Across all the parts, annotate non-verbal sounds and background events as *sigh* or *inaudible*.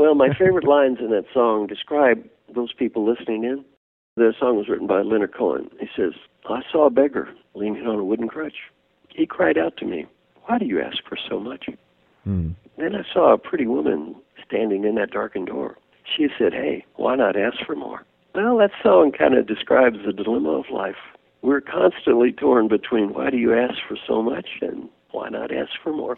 Well, my favorite lines in that song describe those people listening in. The song was written by Leonard Cohen. He says, I saw a beggar leaning on a wooden crutch. He cried out to me, Why do you ask for so much? Hmm. Then I saw a pretty woman standing in that darkened door. She said, Hey, why not ask for more? Well, that song kind of describes the dilemma of life. We're constantly torn between why do you ask for so much and why not ask for more?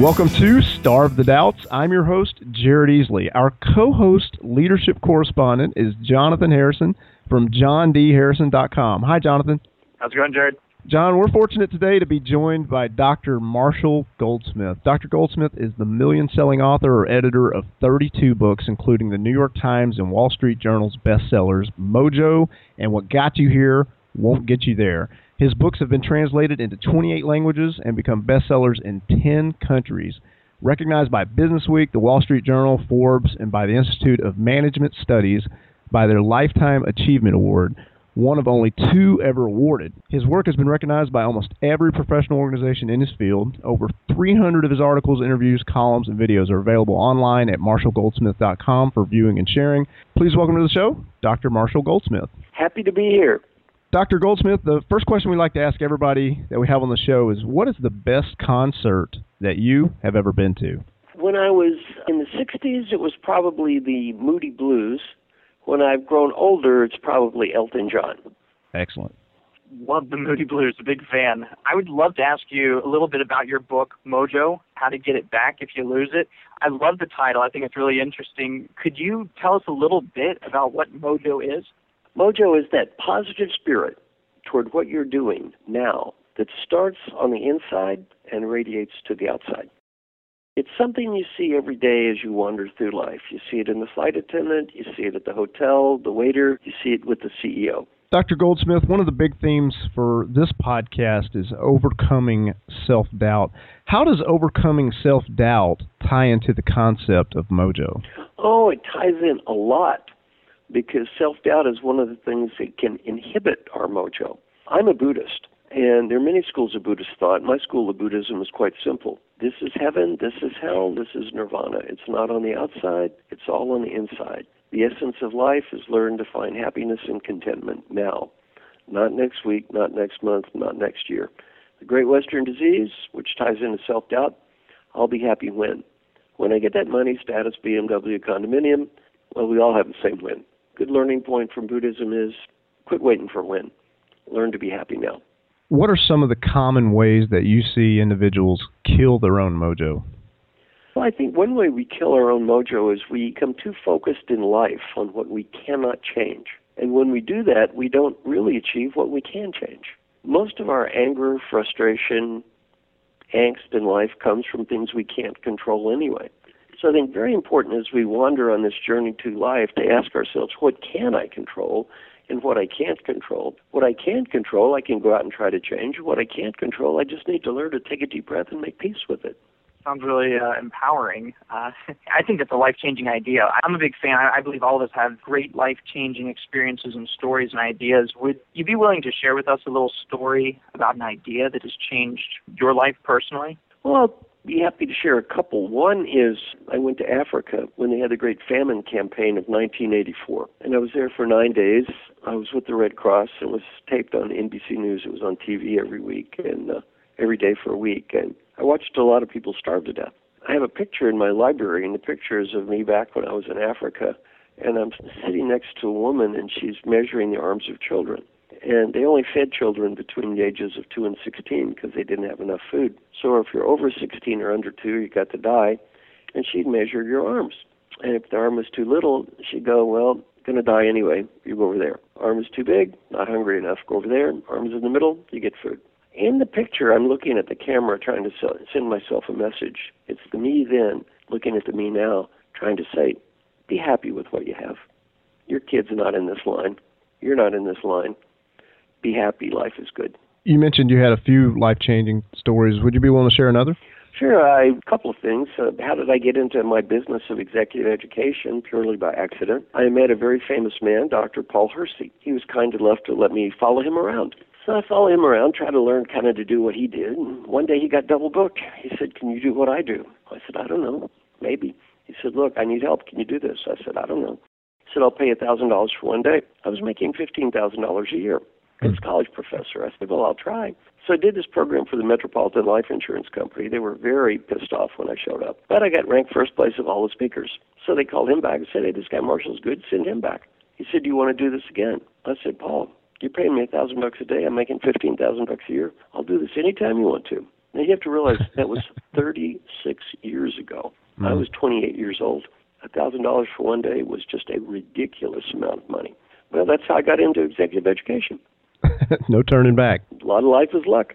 Welcome to Starve the Doubts. I'm your host, Jared Easley. Our co host, leadership correspondent, is Jonathan Harrison from johndharrison.com. Hi, Jonathan. How's it going, Jared? John, we're fortunate today to be joined by Dr. Marshall Goldsmith. Dr. Goldsmith is the million selling author or editor of 32 books, including the New York Times and Wall Street Journal's bestsellers, Mojo and What Got You Here Won't Get You There. His books have been translated into 28 languages and become bestsellers in 10 countries. Recognized by Businessweek, the Wall Street Journal, Forbes, and by the Institute of Management Studies by their Lifetime Achievement Award, one of only two ever awarded. His work has been recognized by almost every professional organization in his field. Over 300 of his articles, interviews, columns, and videos are available online at marshallgoldsmith.com for viewing and sharing. Please welcome to the show, Dr. Marshall Goldsmith. Happy to be here. Dr. Goldsmith, the first question we like to ask everybody that we have on the show is what is the best concert that you have ever been to? When I was in the 60s, it was probably the Moody Blues. When I've grown older, it's probably Elton John. Excellent. Love the Moody Blues, a big fan. I would love to ask you a little bit about your book, Mojo, How to Get It Back If You Lose It. I love the title. I think it's really interesting. Could you tell us a little bit about what Mojo is? Mojo is that positive spirit toward what you're doing now that starts on the inside and radiates to the outside. It's something you see every day as you wander through life. You see it in the flight attendant, you see it at the hotel, the waiter, you see it with the CEO. Dr. Goldsmith, one of the big themes for this podcast is overcoming self doubt. How does overcoming self doubt tie into the concept of mojo? Oh, it ties in a lot because self doubt is one of the things that can inhibit our mojo. I'm a Buddhist, and there are many schools of Buddhist thought. My school of Buddhism is quite simple. This is heaven, this is hell, this is nirvana. It's not on the outside, it's all on the inside. The essence of life is learn to find happiness and contentment now, not next week, not next month, not next year. The Great Western Disease, which ties into self doubt, I'll be happy when. When I get that money, status, BMW, condominium, well, we all have the same win. Good learning point from Buddhism is quit waiting for when. Learn to be happy now. What are some of the common ways that you see individuals kill their own mojo? Well, I think one way we kill our own mojo is we become too focused in life on what we cannot change. And when we do that, we don't really achieve what we can change. Most of our anger, frustration, angst in life comes from things we can't control anyway. So I think very important as we wander on this journey to life to ask ourselves, what can I control and what I can't control? What I can control, I can go out and try to change. What I can't control, I just need to learn to take a deep breath and make peace with it. Sounds really uh, empowering. Uh, *laughs* I think it's a life changing idea. I'm a big fan. I, I believe all of us have great life changing experiences and stories and ideas. Would you be willing to share with us a little story about an idea that has changed your life personally? Well, I'll be happy to share a couple. One is I went to Africa when they had the Great Famine campaign of 1984, and I was there for nine days. I was with the Red Cross. It was taped on NBC News. It was on TV every week and uh, every day for a week, and I watched a lot of people starve to death. I have a picture in my library, and the picture is of me back when I was in Africa, and I'm sitting next to a woman, and she's measuring the arms of children. And they only fed children between the ages of 2 and 16 because they didn't have enough food. So if you're over 16 or under 2, you got to die. And she'd measure your arms. And if the arm was too little, she'd go, well, going to die anyway. You go over there. Arm is too big, not hungry enough. Go over there. Arms in the middle, you get food. In the picture, I'm looking at the camera trying to send myself a message. It's the me then looking at the me now, trying to say, be happy with what you have. Your kid's not in this line. You're not in this line. Be happy. Life is good. You mentioned you had a few life changing stories. Would you be willing to share another? Sure. I, a couple of things. Uh, how did I get into my business of executive education? Purely by accident. I met a very famous man, Dr. Paul Hersey. He was kind enough to let me follow him around. So I followed him around, tried to learn kind of to do what he did. And one day he got double booked. He said, Can you do what I do? I said, I don't know. Maybe. He said, Look, I need help. Can you do this? I said, I don't know. He said, I'll pay a $1,000 for one day. I was making $15,000 a year as a college professor. I said, Well, I'll try. So I did this program for the Metropolitan Life Insurance Company. They were very pissed off when I showed up. But I got ranked first place of all the speakers. So they called him back and said, Hey, this guy Marshall's good. Send him back. He said, Do you want to do this again? I said, Paul, you're paying me a thousand bucks a day. I'm making fifteen thousand bucks a year. I'll do this anytime you want to. Now you have to realize that was *laughs* 36 years ago. Mm-hmm. I was 28 years old. A thousand dollars for one day was just a ridiculous amount of money. Well, that's how I got into executive education. *laughs* no turning back. A lot of life is luck.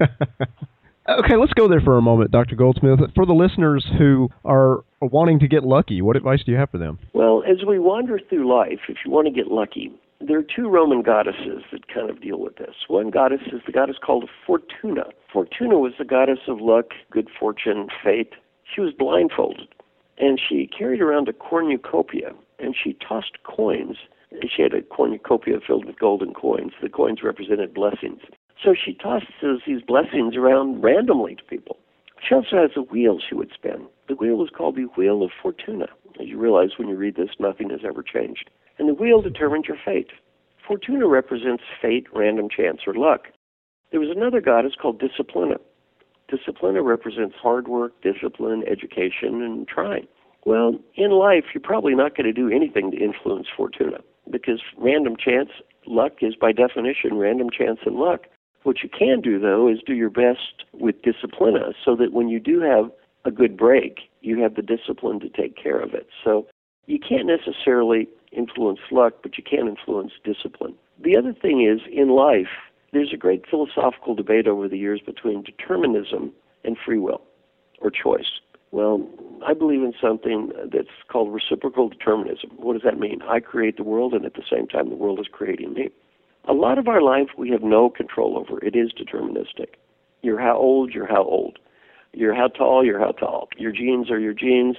*laughs* okay, let's go there for a moment, Dr. Goldsmith. For the listeners who are wanting to get lucky, what advice do you have for them? Well, as we wander through life, if you want to get lucky, there are two Roman goddesses that kind of deal with this. One goddess is the goddess called Fortuna. Fortuna was the goddess of luck, good fortune, fate. She was blindfolded, and she carried around a cornucopia, and she tossed coins she had a cornucopia filled with golden coins. The coins represented blessings. So she tosses these blessings around randomly to people. She also has a wheel she would spin. The wheel is called the Wheel of Fortuna. As you realize when you read this, nothing has ever changed. And the wheel determines your fate. Fortuna represents fate, random chance, or luck. There was another goddess called Disciplina. Disciplina represents hard work, discipline, education, and trying. Well, in life, you're probably not going to do anything to influence Fortuna because random chance, luck is by definition random chance and luck. What you can do, though, is do your best with discipline uh, so that when you do have a good break, you have the discipline to take care of it. So you can't necessarily influence luck, but you can influence discipline. The other thing is, in life, there's a great philosophical debate over the years between determinism and free will or choice. Well, I believe in something that's called reciprocal determinism. What does that mean? I create the world, and at the same time, the world is creating me. A lot of our life we have no control over. It is deterministic. You're how old, you're how old. You're how tall, you're how tall. Your genes are your genes.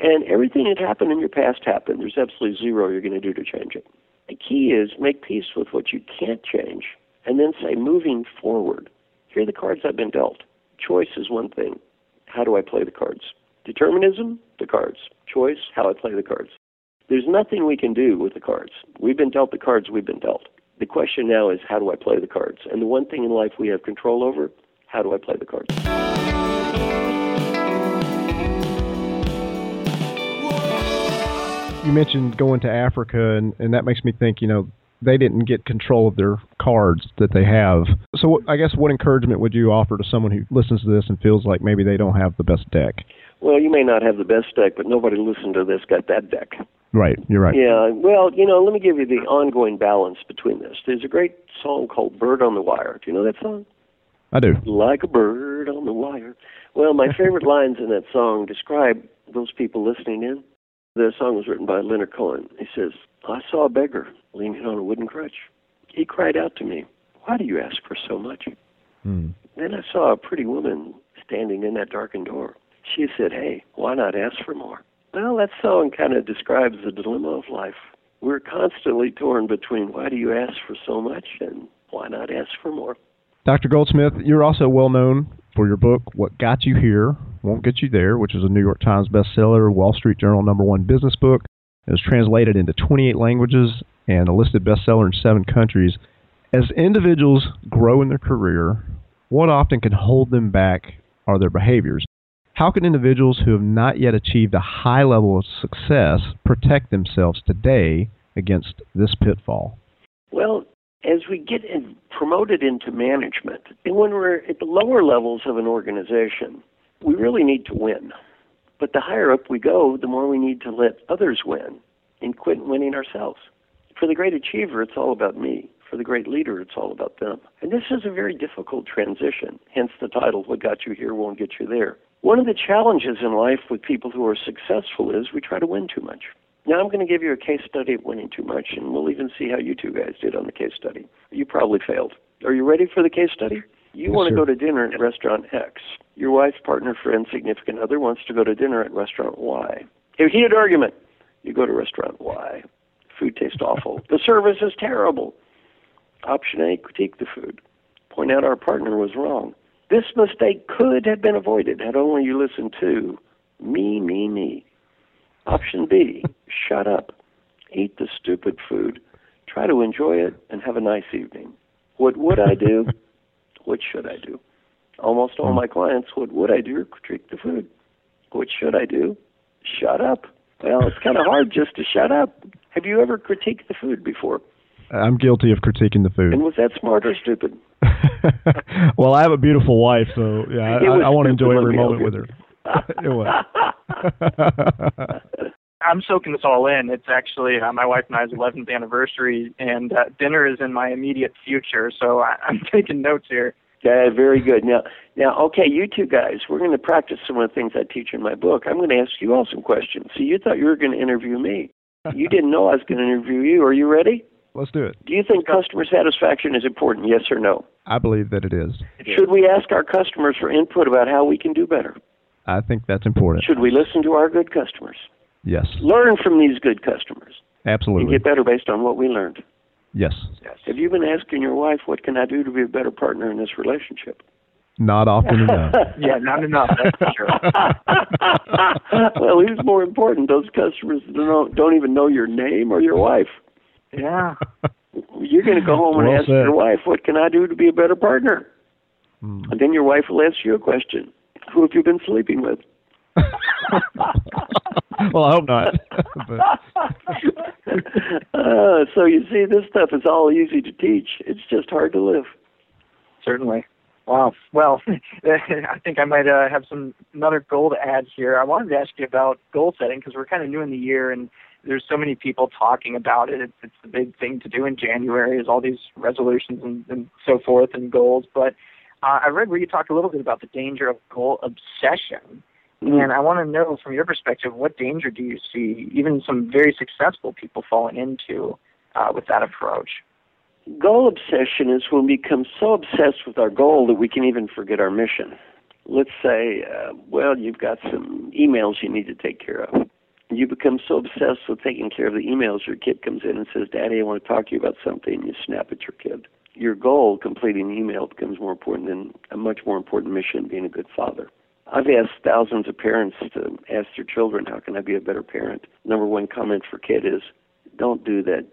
And everything that happened in your past happened. There's absolutely zero you're going to do to change it. The key is make peace with what you can't change and then say, moving forward, here are the cards I've been dealt. Choice is one thing how do I play the cards? Determinism, the cards. Choice, how I play the cards. There's nothing we can do with the cards. We've been dealt the cards we've been dealt. The question now is how do I play the cards? And the one thing in life we have control over, how do I play the cards? You mentioned going to Africa, and, and that makes me think, you know, they didn't get control of their cards that they have. So I guess what encouragement would you offer to someone who listens to this and feels like maybe they don't have the best deck? Well, you may not have the best deck, but nobody listening to this got that deck. Right, you're right. Yeah, well, you know, let me give you the ongoing balance between this. There's a great song called Bird on the Wire. Do you know that song? I do. Like a bird on the wire. Well, my favorite *laughs* lines in that song describe those people listening in. The song was written by Leonard Cohen. He says, I saw a beggar leaning on a wooden crutch. He cried out to me, Why do you ask for so much? Mm. Then I saw a pretty woman standing in that darkened door. She said, Hey, why not ask for more? Well, that song kind of describes the dilemma of life. We're constantly torn between why do you ask for so much and why not ask for more? Dr. Goldsmith, you're also well known for your book, What Got You Here Won't Get You There, which is a New York Times bestseller, Wall Street Journal number one business book. It was translated into 28 languages and a listed bestseller in seven countries. As individuals grow in their career, what often can hold them back are their behaviors. How can individuals who have not yet achieved a high level of success protect themselves today against this pitfall? Well, as we get in, promoted into management, and when we're at the lower levels of an organization, we really need to win. But the higher up we go, the more we need to let others win and quit winning ourselves. For the great achiever, it's all about me. For the great leader, it's all about them. And this is a very difficult transition, hence the title, What Got You Here Won't Get You There. One of the challenges in life with people who are successful is we try to win too much. Now, I'm going to give you a case study of winning too much, and we'll even see how you two guys did on the case study. You probably failed. Are you ready for the case study? You yes, want to go to dinner at restaurant X. Your wife, partner, friend, significant other wants to go to dinner at restaurant Y. A heated argument. You go to restaurant Y. Food tastes awful. The service is terrible. Option A, critique the food. Point out our partner was wrong. This mistake could have been avoided had only you listened to me, me, me. Option B, *laughs* shut up. Eat the stupid food. Try to enjoy it and have a nice evening. What would I do? *laughs* what should I do? Almost all my clients, what would I do? Critique the food. What should I do? Shut up. Well, it's kind of hard just to shut up. Have you ever critiqued the food before? I'm guilty of critiquing the food. And was that smart or stupid? *laughs* well, I have a beautiful wife, so yeah, I, I, I want to enjoy every moment with her. *laughs* it was. *laughs* I'm soaking this all in. It's actually uh, my wife and I's 11th anniversary, and uh, dinner is in my immediate future. So I, I'm taking notes here. Yeah, very good. Now, now, okay, you two guys, we're going to practice some of the things I teach in my book. I'm going to ask you all some questions. So you thought you were going to interview me. You *laughs* didn't know I was going to interview you. Are you ready? Let's do it. Do you think customer satisfaction is important? Yes or no? I believe that it is. Should we ask our customers for input about how we can do better? I think that's important. Should we listen to our good customers? Yes. Learn from these good customers Absolutely. and get better based on what we learned. Yes. Yes. Have you been asking your wife, what can I do to be a better partner in this relationship? Not often *laughs* enough. Yeah, not enough. That's for sure. *laughs* well, who's more important, those customers that don't, don't even know your name or your wife? Yeah. *laughs* You're going to go home and Well ask said. your wife, what can I do to be a better partner? Hmm. And then your wife will ask you a question. Who have you been sleeping with? well, I hope not. but, *laughs* uh, so you see, this stuff is all easy to teach. It's just hard to live. Certainly. Wow. Well, *laughs* I think I might uh, have some another goal to add here. I wanted to ask you about goal setting because we're kind of new in the year and there's so many people talking about it. It's, it's the big thing to do in January is all these resolutions and, and so forth and goals. But uh, I read where you talked a little bit about the danger of goal obsession. And I want to know from your perspective, what danger do you see even some very successful people falling into uh, with that approach? Goal obsession is when we become so obsessed with our goal that we can even forget our mission. Let's say, uh, well, you've got some emails you need to take care of. You become so obsessed with taking care of the emails, your kid comes in and says, Daddy, I want to talk to you about something. You snap at your kid. Your goal, completing the email, becomes more important than a much more important mission, being a good father. I've asked thousands of parents to ask their children, how can I be a better parent? Number one comment for kid is, don't do that.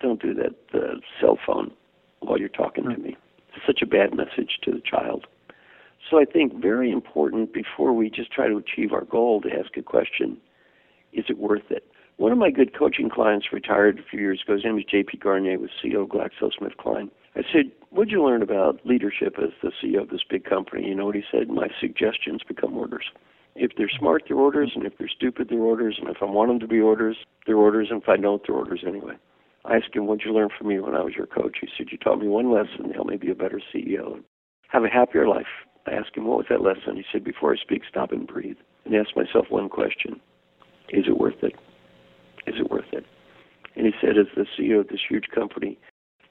Don't do that uh, cell phone while you're talking to me. It's such a bad message to the child. So I think very important before we just try to achieve our goal to ask a question, is it worth it? One of my good coaching clients retired a few years ago. His name was J.P. Garnier, with CEO of GlaxoSmithKline. I said, "What'd you learn about leadership as the CEO of this big company?" You know what he said? My suggestions become orders. If they're smart, they're orders, and if they're stupid, they're orders. And if I want them to be orders, they're orders. And if I don't, they're orders anyway. I asked him, "What'd you learn from me when I was your coach?" He said, "You taught me one lesson to help me be a better CEO and have a happier life." I asked him, "What was that lesson?" He said, "Before I speak, stop and breathe, and ask myself one question: Is it worth it? Is it worth it?" And he said, as the CEO of this huge company,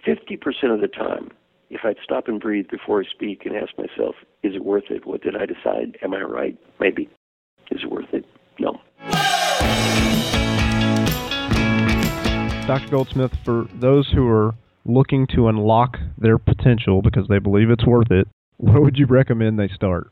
50% of the time, if I'd stop and breathe before I speak and ask myself, is it worth it? What did I decide? Am I right? Maybe. Is it worth it? No. Dr. Goldsmith, for those who are looking to unlock their potential because they believe it's worth it, where would you recommend they start?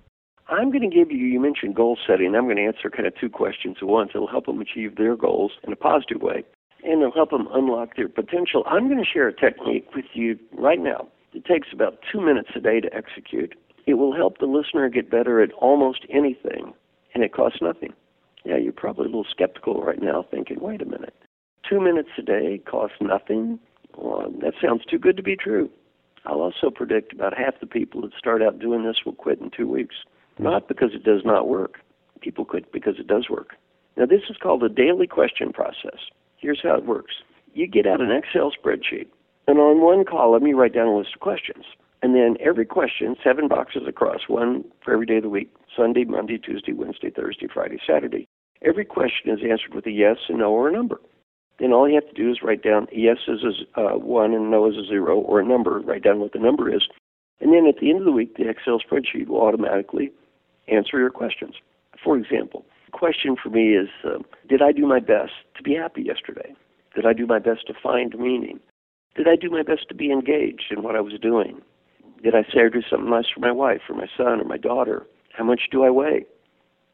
I'm going to give you, you mentioned goal setting. I'm going to answer kind of two questions at once. It'll help them achieve their goals in a positive way, and it'll help them unlock their potential. I'm going to share a technique with you right now. It takes about two minutes a day to execute. It will help the listener get better at almost anything, and it costs nothing. Yeah, you're probably a little skeptical right now, thinking, wait a minute. Two minutes a day costs nothing? Well, that sounds too good to be true. I'll also predict about half the people that start out doing this will quit in two weeks. Not because it does not work. People quit because it does work. Now, this is called the daily question process. Here's how it works you get out an Excel spreadsheet, and on one column, you write down a list of questions. And then every question, seven boxes across, one for every day of the week Sunday, Monday, Tuesday, Wednesday, Thursday, Friday, Saturday. Every question is answered with a yes, a no, or a number. Then all you have to do is write down yes is a uh, one and no is a zero, or a number. Write down what the number is. And then at the end of the week, the Excel spreadsheet will automatically answer your questions. For example, question for me is uh, Did I do my best to be happy yesterday? Did I do my best to find meaning? Did I do my best to be engaged in what I was doing? Did I say or do something nice for my wife or my son or my daughter? How much do I weigh?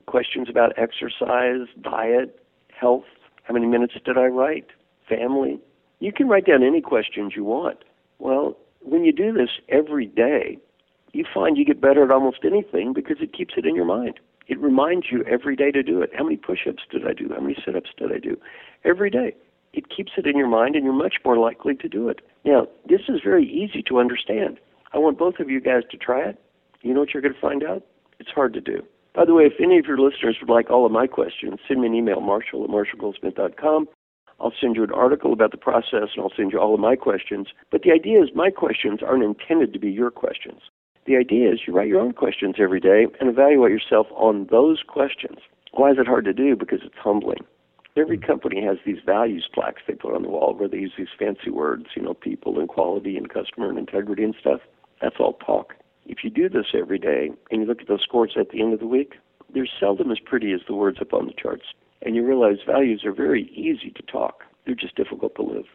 Questions about exercise, diet, health. How many minutes did I write? Family. You can write down any questions you want. Well, when you do this every day, you find you get better at almost anything because it keeps it in your mind. It reminds you every day to do it. How many push ups did I do? How many sit ups did I do? Every day. It keeps it in your mind and you're much more likely to do it. Now, this is very easy to understand. I want both of you guys to try it. You know what you're going to find out? It's hard to do. By the way, if any of your listeners would like all of my questions, send me an email, marshall at marshallgoldsmith.com. I'll send you an article about the process and I'll send you all of my questions. But the idea is my questions aren't intended to be your questions. The idea is you write your own questions every day and evaluate yourself on those questions. Why is it hard to do? Because it's humbling. Every mm-hmm. company has these values plaques they put on the wall where they use these fancy words, you know, people and quality and customer and integrity and stuff. That's all talk. If you do this every day and you look at those scores at the end of the week, they're seldom as pretty as the words up on the charts. And you realize values are very easy to talk. They're just difficult to live.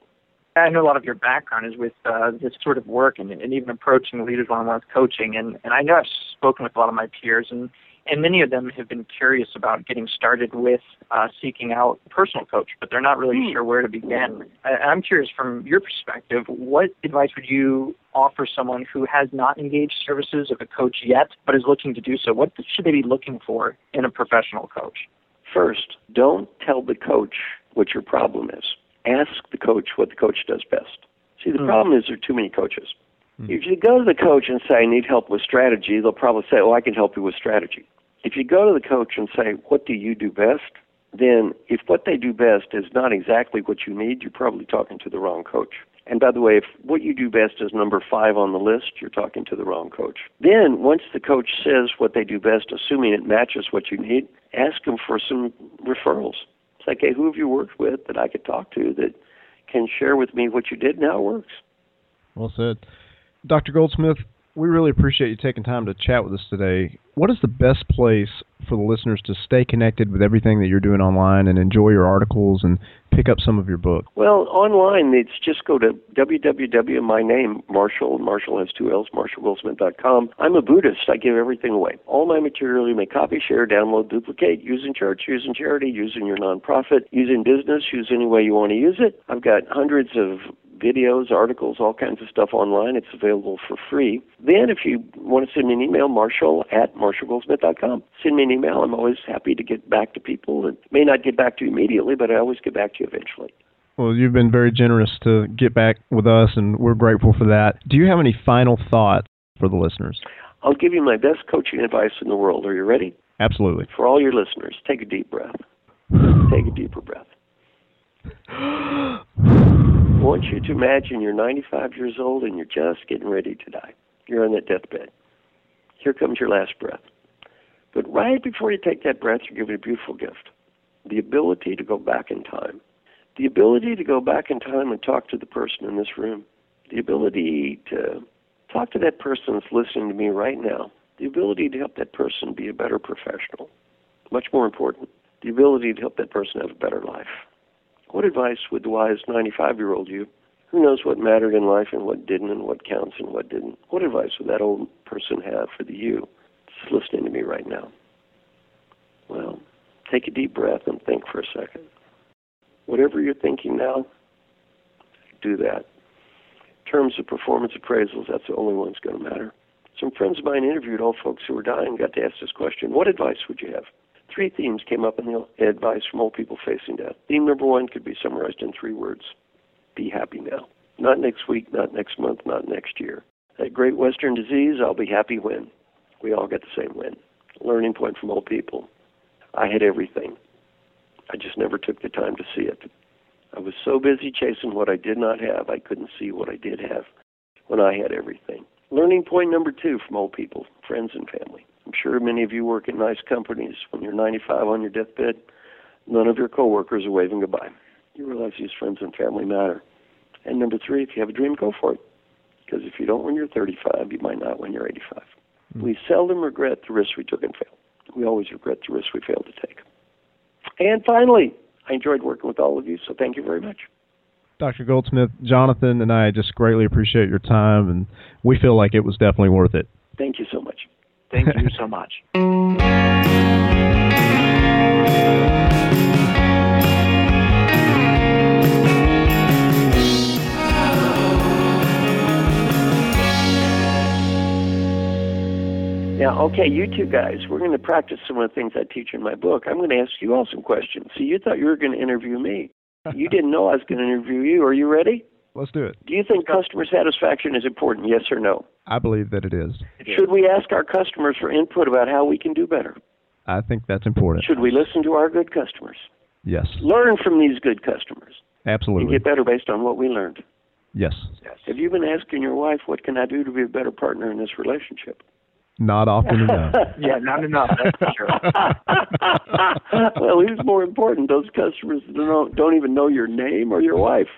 I know a lot of your background is with uh, this sort of work and, and even approaching leaders one-on-one coaching. And, and I know I've spoken with a lot of my peers, and, and many of them have been curious about getting started with uh, seeking out a personal coach, but they're not really mm. sure where to begin. I, I'm curious, from your perspective, what advice would you offer someone who has not engaged services of a coach yet, but is looking to do so? What should they be looking for in a professional coach? First, don't tell the coach what your problem is ask the coach what the coach does best. See, the mm. problem is there are too many coaches. Mm. If you go to the coach and say, I need help with strategy, they'll probably say, Oh, I can help you with strategy. If you go to the coach and say, What do you do best? then if what they do best is not exactly what you need, you're probably talking to the wrong coach. And by the way, if what you do best is number five on the list, you're talking to the wrong coach. Then, once the coach says what they do best, assuming it matches what you need, ask them for some referrals. It's like, who have you worked with that I could talk to that can share with me what you did and how it works? Well said. Dr. Goldsmith, we really appreciate you taking time to chat with us today. What is the best place for the listeners to stay connected with everything that you're doing online and enjoy your articles and pick up some of your book? Well, online, it's just go to www.myname, Marshall, Marshall has two L's, marshallgoldsmith.com. I'm a Buddhist. I give everything away. All my material you may copy, share, download, duplicate, use in church, use in charity, use in your nonprofit, use in business, use any way you want to use it. I've got hundreds of videos, articles, all kinds of stuff online. It's available for free. Then, if you want to send me an email, marshall at marshallgoldsmith.com. Send me an email. I'm always happy to get back to people and may not get back to you immediately, but I always get back to you eventually. Well, you've been very generous to get back with us, and we're grateful for that. Do you have any final thoughts for the listeners? I'll give you my best coaching advice in the world. Are you ready? Absolutely. For all your listeners, take a deep breath. *sighs* take a deeper breath. *laughs* I want you to imagine you're 95 years old and you're just getting ready to die. You're on that deathbed. Here comes your last breath. But right before you take that breath, you're given a beautiful gift the ability to go back in time. The ability to go back in time and talk to the person in this room. The ability to talk to that person that's listening to me right now. The ability to help that person be a better professional. Much more important, the ability to help that person have a better life. What advice would the wise 95 year old you, who knows what mattered in life and what didn't and what counts and what didn't, what advice would that old person have for the you that's listening to me right now? Well, take a deep breath and think for a second. Whatever you're thinking now, do that. In terms of performance appraisals, that's the only one that's going to matter. Some friends of mine interviewed old folks who were dying, got to ask this question What advice would you have? Three themes came up in the advice from old people facing death. Theme number one could be summarized in three words Be happy now. Not next week, not next month, not next year. That great Western disease, I'll be happy when. We all get the same win. Learning point from old people. I had everything. I just never took the time to see it. I was so busy chasing what I did not have, I couldn't see what I did have when I had everything. Learning point number two from old people, friends and family. I'm sure many of you work in nice companies. When you're 95 on your deathbed, none of your coworkers are waving goodbye. You realize these friends and family matter. And number three, if you have a dream, go for it. Because if you don't when you're 35, you might not when you're 85. Mm-hmm. We seldom regret the risks we took and failed. we always regret the risks we failed to take. And finally, I enjoyed working with all of you, so thank you very much. Dr. Goldsmith, Jonathan, and I just greatly appreciate your time, and we feel like it was definitely worth it. Thank you so much. Thank you so much. *laughs* Now, okay, you two guys, we're going to practice some of the things I teach in my book. I'm going to ask you all some questions. See, you thought you were going to interview me. You didn't know I was going to interview you. Are you ready? Let's do it. Do you think customer satisfaction is important, yes or no? I believe that it is. Should we ask our customers for input about how we can do better? I think that's important. Should we listen to our good customers? Yes, Learn from these good customers Absolutely. and absolutely. get better based on what we learned. Yes, Yes. Have you been asking your wife, what can I do to be a better partner in this relationship? not often enough. *laughs* Yeah, not enough. That's for sure. *laughs* well, who's more important, those customers that don't, don't even know your name or your wife?